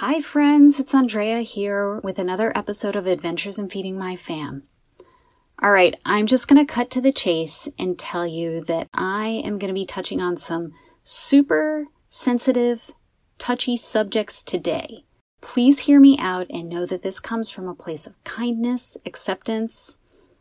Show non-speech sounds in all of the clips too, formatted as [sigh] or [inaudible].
Hi, friends, it's Andrea here with another episode of Adventures in Feeding My Fam. All right, I'm just going to cut to the chase and tell you that I am going to be touching on some super sensitive, touchy subjects today. Please hear me out and know that this comes from a place of kindness, acceptance,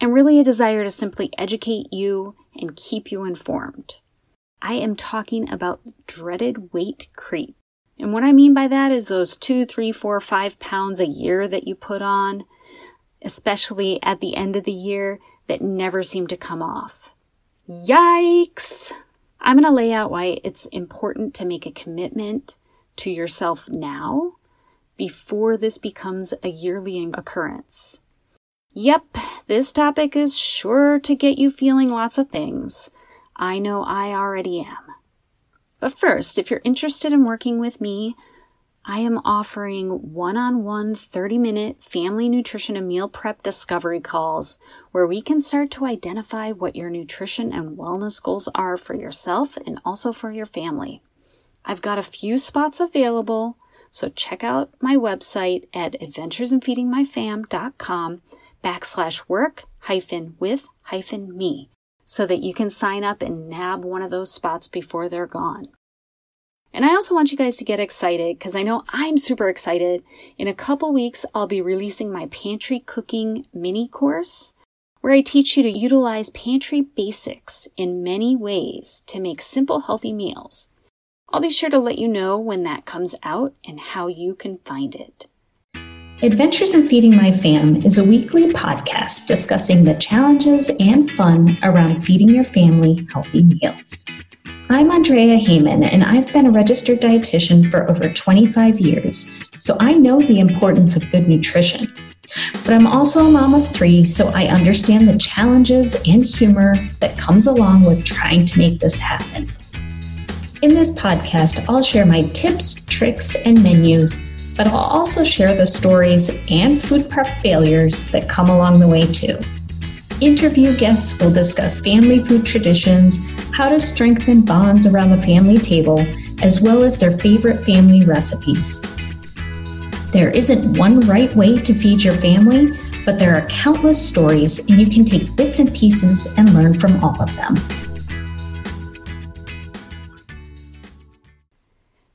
and really a desire to simply educate you and keep you informed. I am talking about dreaded weight creep. And what I mean by that is those two, three, four, five pounds a year that you put on, especially at the end of the year, that never seem to come off. Yikes! I'm going to lay out why it's important to make a commitment to yourself now before this becomes a yearly occurrence. Yep, this topic is sure to get you feeling lots of things. I know I already am. But first, if you're interested in working with me, I am offering one on one 30 minute family nutrition and meal prep discovery calls where we can start to identify what your nutrition and wellness goals are for yourself and also for your family. I've got a few spots available, so check out my website at adventuresinfeedingmyfam.com backslash work hyphen with hyphen me so that you can sign up and nab one of those spots before they're gone. And I also want you guys to get excited because I know I'm super excited. In a couple weeks, I'll be releasing my pantry cooking mini course where I teach you to utilize pantry basics in many ways to make simple, healthy meals. I'll be sure to let you know when that comes out and how you can find it. Adventures in Feeding My Fam is a weekly podcast discussing the challenges and fun around feeding your family healthy meals. I'm Andrea Heyman, and I've been a registered dietitian for over 25 years, so I know the importance of good nutrition. But I'm also a mom of three, so I understand the challenges and humor that comes along with trying to make this happen. In this podcast, I'll share my tips, tricks, and menus but I'll also share the stories and food prep failures that come along the way too. Interview guests will discuss family food traditions, how to strengthen bonds around the family table, as well as their favorite family recipes. There isn't one right way to feed your family, but there are countless stories, and you can take bits and pieces and learn from all of them.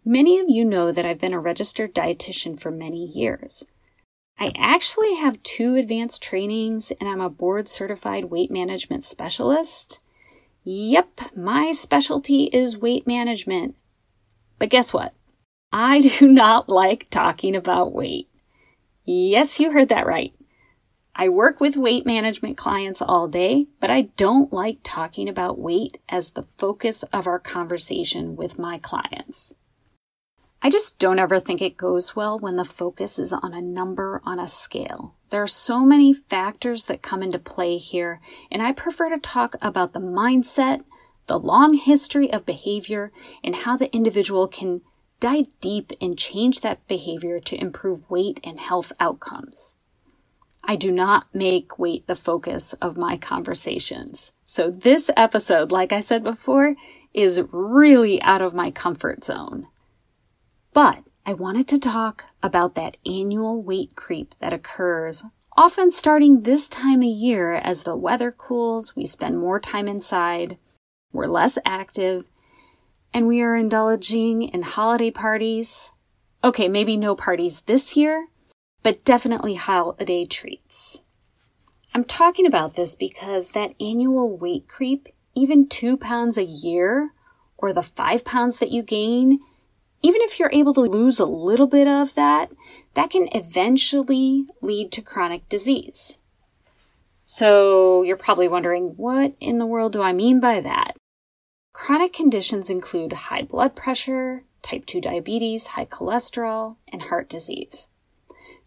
Many of you know that I've been a registered dietitian for many years. I actually have two advanced trainings and I'm a board certified weight management specialist. Yep, my specialty is weight management. But guess what? I [laughs] do not like talking about weight. Yes, you heard that right. I work with weight management clients all day, but I don't like talking about weight as the focus of our conversation with my clients. I just don't ever think it goes well when the focus is on a number on a scale. There are so many factors that come into play here, and I prefer to talk about the mindset, the long history of behavior, and how the individual can dive deep and change that behavior to improve weight and health outcomes. I do not make weight the focus of my conversations. So this episode, like I said before, is really out of my comfort zone. But I wanted to talk about that annual weight creep that occurs often starting this time of year as the weather cools, we spend more time inside, we're less active, and we are indulging in holiday parties. Okay, maybe no parties this year, but definitely holiday treats. I'm talking about this because that annual weight creep, even two pounds a year, or the five pounds that you gain, even if you're able to lose a little bit of that, that can eventually lead to chronic disease. So you're probably wondering, what in the world do I mean by that? Chronic conditions include high blood pressure, type 2 diabetes, high cholesterol, and heart disease.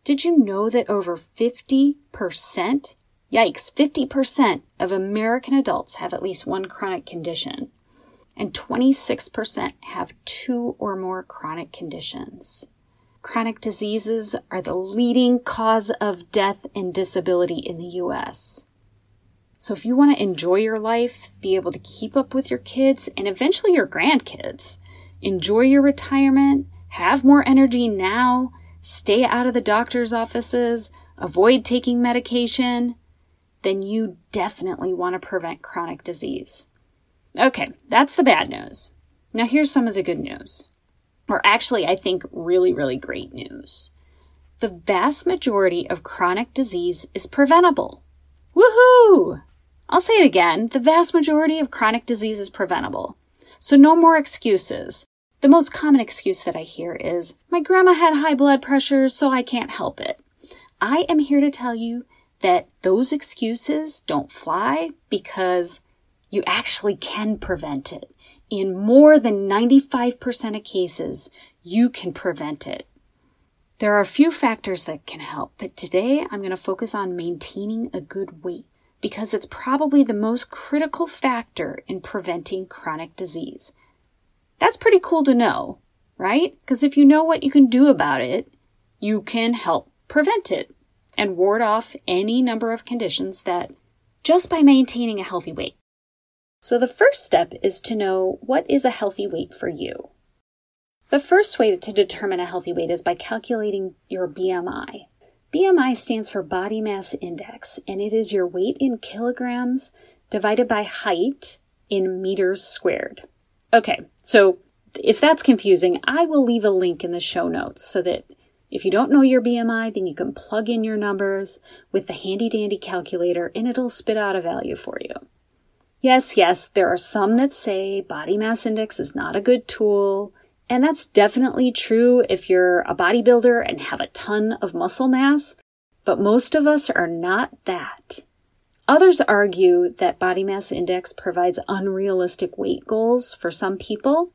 Did you know that over 50%, yikes, 50% of American adults have at least one chronic condition? And 26% have two or more chronic conditions. Chronic diseases are the leading cause of death and disability in the US. So if you want to enjoy your life, be able to keep up with your kids and eventually your grandkids, enjoy your retirement, have more energy now, stay out of the doctor's offices, avoid taking medication, then you definitely want to prevent chronic disease. Okay, that's the bad news. Now here's some of the good news. Or actually, I think really, really great news. The vast majority of chronic disease is preventable. Woohoo! I'll say it again. The vast majority of chronic disease is preventable. So no more excuses. The most common excuse that I hear is, my grandma had high blood pressure, so I can't help it. I am here to tell you that those excuses don't fly because you actually can prevent it. In more than 95% of cases, you can prevent it. There are a few factors that can help, but today I'm going to focus on maintaining a good weight because it's probably the most critical factor in preventing chronic disease. That's pretty cool to know, right? Because if you know what you can do about it, you can help prevent it and ward off any number of conditions that just by maintaining a healthy weight. So the first step is to know what is a healthy weight for you. The first way to determine a healthy weight is by calculating your BMI. BMI stands for body mass index, and it is your weight in kilograms divided by height in meters squared. Okay, so if that's confusing, I will leave a link in the show notes so that if you don't know your BMI, then you can plug in your numbers with the handy dandy calculator and it'll spit out a value for you. Yes, yes, there are some that say body mass index is not a good tool. And that's definitely true if you're a bodybuilder and have a ton of muscle mass, but most of us are not that. Others argue that body mass index provides unrealistic weight goals for some people,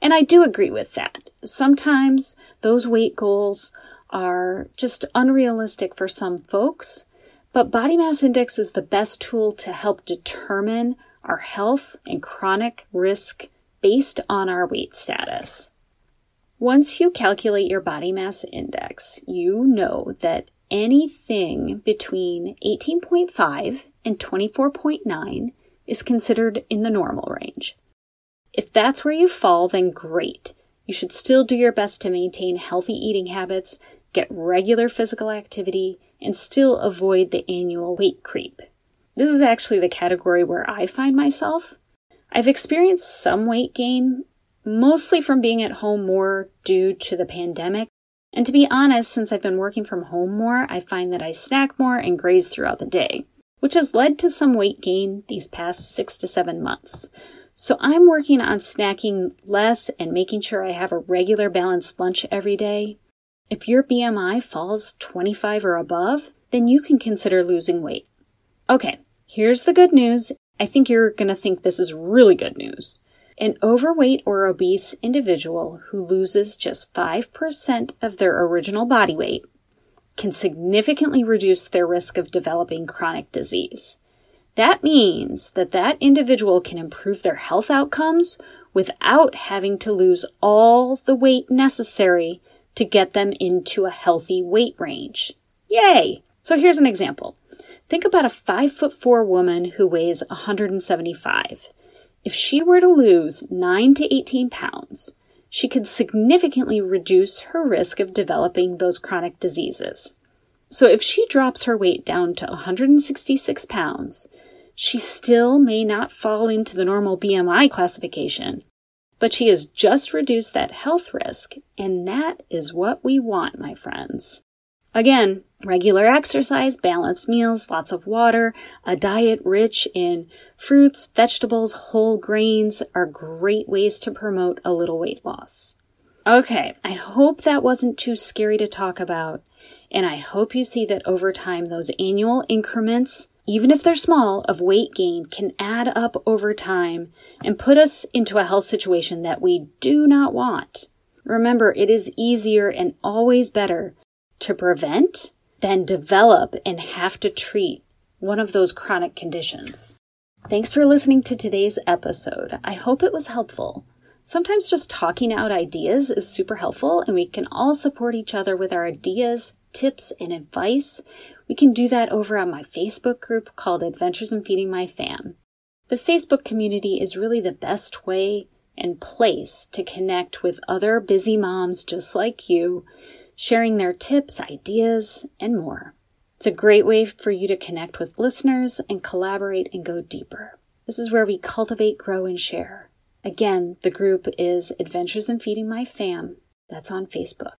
and I do agree with that. Sometimes those weight goals are just unrealistic for some folks, but body mass index is the best tool to help determine our health and chronic risk based on our weight status. Once you calculate your body mass index, you know that anything between 18.5 and 24.9 is considered in the normal range. If that's where you fall, then great. You should still do your best to maintain healthy eating habits, get regular physical activity, and still avoid the annual weight creep. This is actually the category where I find myself. I've experienced some weight gain, mostly from being at home more due to the pandemic. And to be honest, since I've been working from home more, I find that I snack more and graze throughout the day, which has led to some weight gain these past six to seven months. So I'm working on snacking less and making sure I have a regular balanced lunch every day. If your BMI falls 25 or above, then you can consider losing weight. Okay, Here's the good news. I think you're going to think this is really good news. An overweight or obese individual who loses just 5% of their original body weight can significantly reduce their risk of developing chronic disease. That means that that individual can improve their health outcomes without having to lose all the weight necessary to get them into a healthy weight range. Yay! So here's an example. Think about a five foot four woman who weighs 175. If she were to lose 9 to 18 pounds, she could significantly reduce her risk of developing those chronic diseases. So if she drops her weight down to 166 pounds, she still may not fall into the normal BMI classification, but she has just reduced that health risk, and that is what we want, my friends. Again, regular exercise, balanced meals, lots of water, a diet rich in fruits, vegetables, whole grains are great ways to promote a little weight loss. Okay, I hope that wasn't too scary to talk about, and I hope you see that over time those annual increments, even if they're small, of weight gain can add up over time and put us into a health situation that we do not want. Remember, it is easier and always better to prevent than develop and have to treat one of those chronic conditions. Thanks for listening to today's episode. I hope it was helpful. Sometimes just talking out ideas is super helpful, and we can all support each other with our ideas, tips, and advice. We can do that over on my Facebook group called Adventures in Feeding My Fam. The Facebook community is really the best way and place to connect with other busy moms just like you sharing their tips, ideas, and more. It's a great way for you to connect with listeners and collaborate and go deeper. This is where we cultivate, grow, and share. Again, the group is Adventures in Feeding My Fam. That's on Facebook.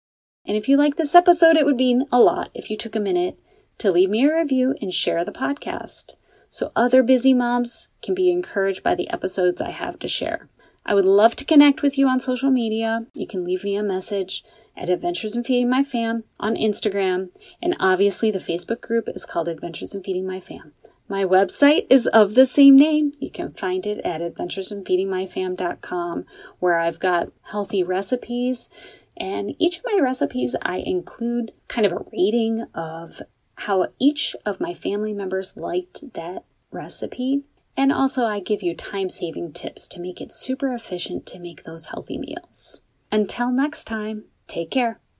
And if you like this episode, it would mean a lot if you took a minute to leave me a review and share the podcast so other busy moms can be encouraged by the episodes I have to share. I would love to connect with you on social media. You can leave me a message at Adventures in Feeding My Fam on Instagram, and obviously the Facebook group is called Adventures in Feeding My Fam. My website is of the same name. You can find it at adventuresinfeedingmyfam.com, where I've got healthy recipes. And each of my recipes, I include kind of a rating of how each of my family members liked that recipe. And also, I give you time saving tips to make it super efficient to make those healthy meals. Until next time, take care.